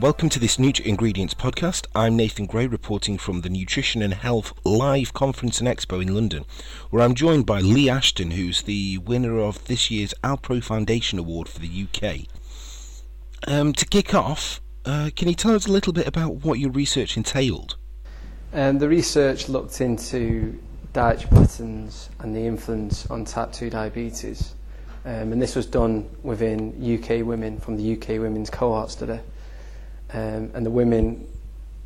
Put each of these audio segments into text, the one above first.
Welcome to this NutraIngredients podcast. I'm Nathan Gray, reporting from the Nutrition and Health Live Conference and Expo in London, where I'm joined by Lee Ashton, who's the winner of this year's Alpro Foundation Award for the UK. Um, to kick off, uh, can you tell us a little bit about what your research entailed? Um, the research looked into dietary patterns and the influence on type 2 diabetes. Um, and this was done within UK women from the UK Women's Cohort Study um, and the women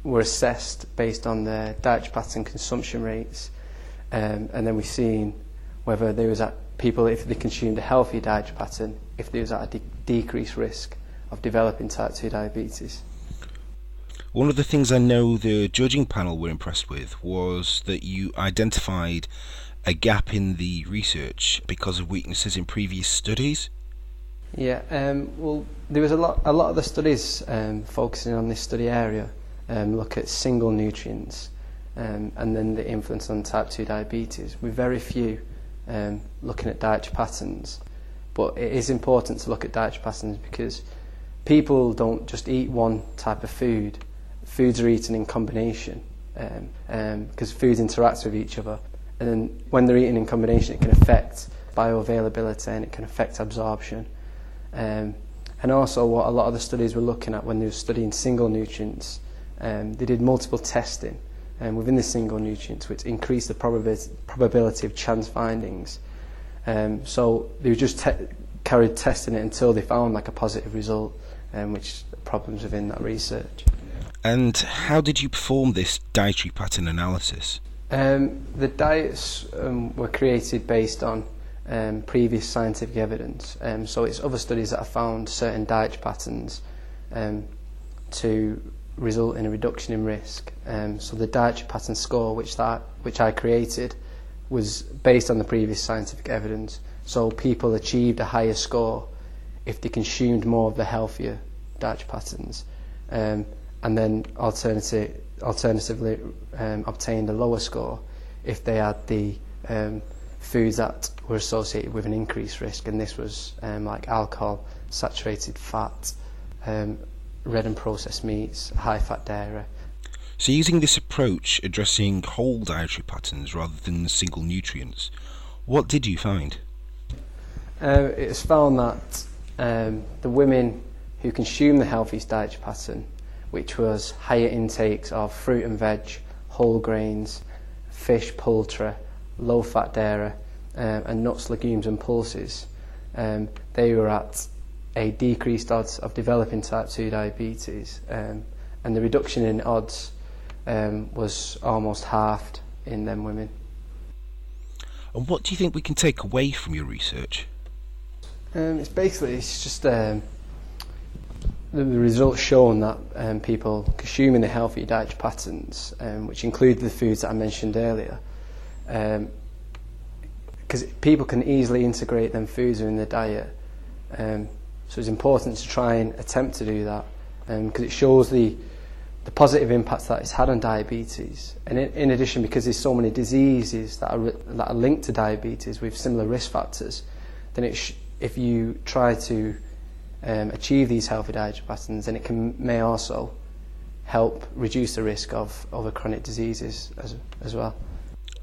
were assessed based on their dietary pattern consumption rates, um, and then we've seen whether there was at people if they consumed a healthy dietary pattern, if there was at a de- decreased risk of developing type 2 diabetes. One of the things I know the judging panel were impressed with was that you identified a gap in the research because of weaknesses in previous studies. Yeah, um, well, there was a lot, a lot of the studies um, focusing on this study area um, look at single nutrients um, and then the influence on type 2 diabetes, with very few um, looking at dietary patterns. But it is important to look at dietary patterns because people don't just eat one type of food. Foods are eaten in combination because um, um, foods interact with each other. And then when they're eaten in combination, it can affect bioavailability and it can affect absorption. Um, and also what a lot of the studies were looking at when they were studying single nutrients, um, they did multiple testing um, within the single nutrients which increased the probability, probability of chance findings. Um, so they just te- carried testing it until they found like a positive result, um, which problems within that research. And how did you perform this dietary pattern analysis? Um, the diets um, were created based on um, previous scientific evidence. Um, so it's other studies that have found certain diet patterns um, to result in a reduction in risk. Um, so the dietary pattern score, which that which I created, was based on the previous scientific evidence. So people achieved a higher score if they consumed more of the healthier diet patterns, um, and then alternative, alternatively um, obtained a lower score if they had the foods that were associated with an increased risk, and this was um, like alcohol, saturated fat, um, red and processed meats, high fat dairy. So, using this approach, addressing whole dietary patterns rather than single nutrients, what did you find? Uh, it's found that um, the women who consume the healthiest dietary pattern, which was higher intakes of fruit and veg, whole grains, fish, poultry, low fat dairy, um, and nuts, legumes, and pulses, um, they were at a decreased odds of developing type 2 diabetes, um, and the reduction in odds um, was almost halved in them women. And what do you think we can take away from your research? Um, it's basically it's just um, the, the results shown that um, people consuming the healthy diet patterns, um, which include the foods that I mentioned earlier, um, because people can easily integrate them foods in their diet. Um, so it's important to try and attempt to do that because um, it shows the the positive impacts that it's had on diabetes. And in, in addition, because there's so many diseases that are, that are linked to diabetes with similar risk factors, then sh- if you try to um, achieve these healthy dietary patterns, then it can may also help reduce the risk of other chronic diseases as, as well.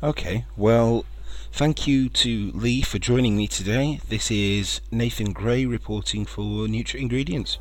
Okay, well, Thank you to Lee for joining me today. This is Nathan Gray reporting for NutraIngredients.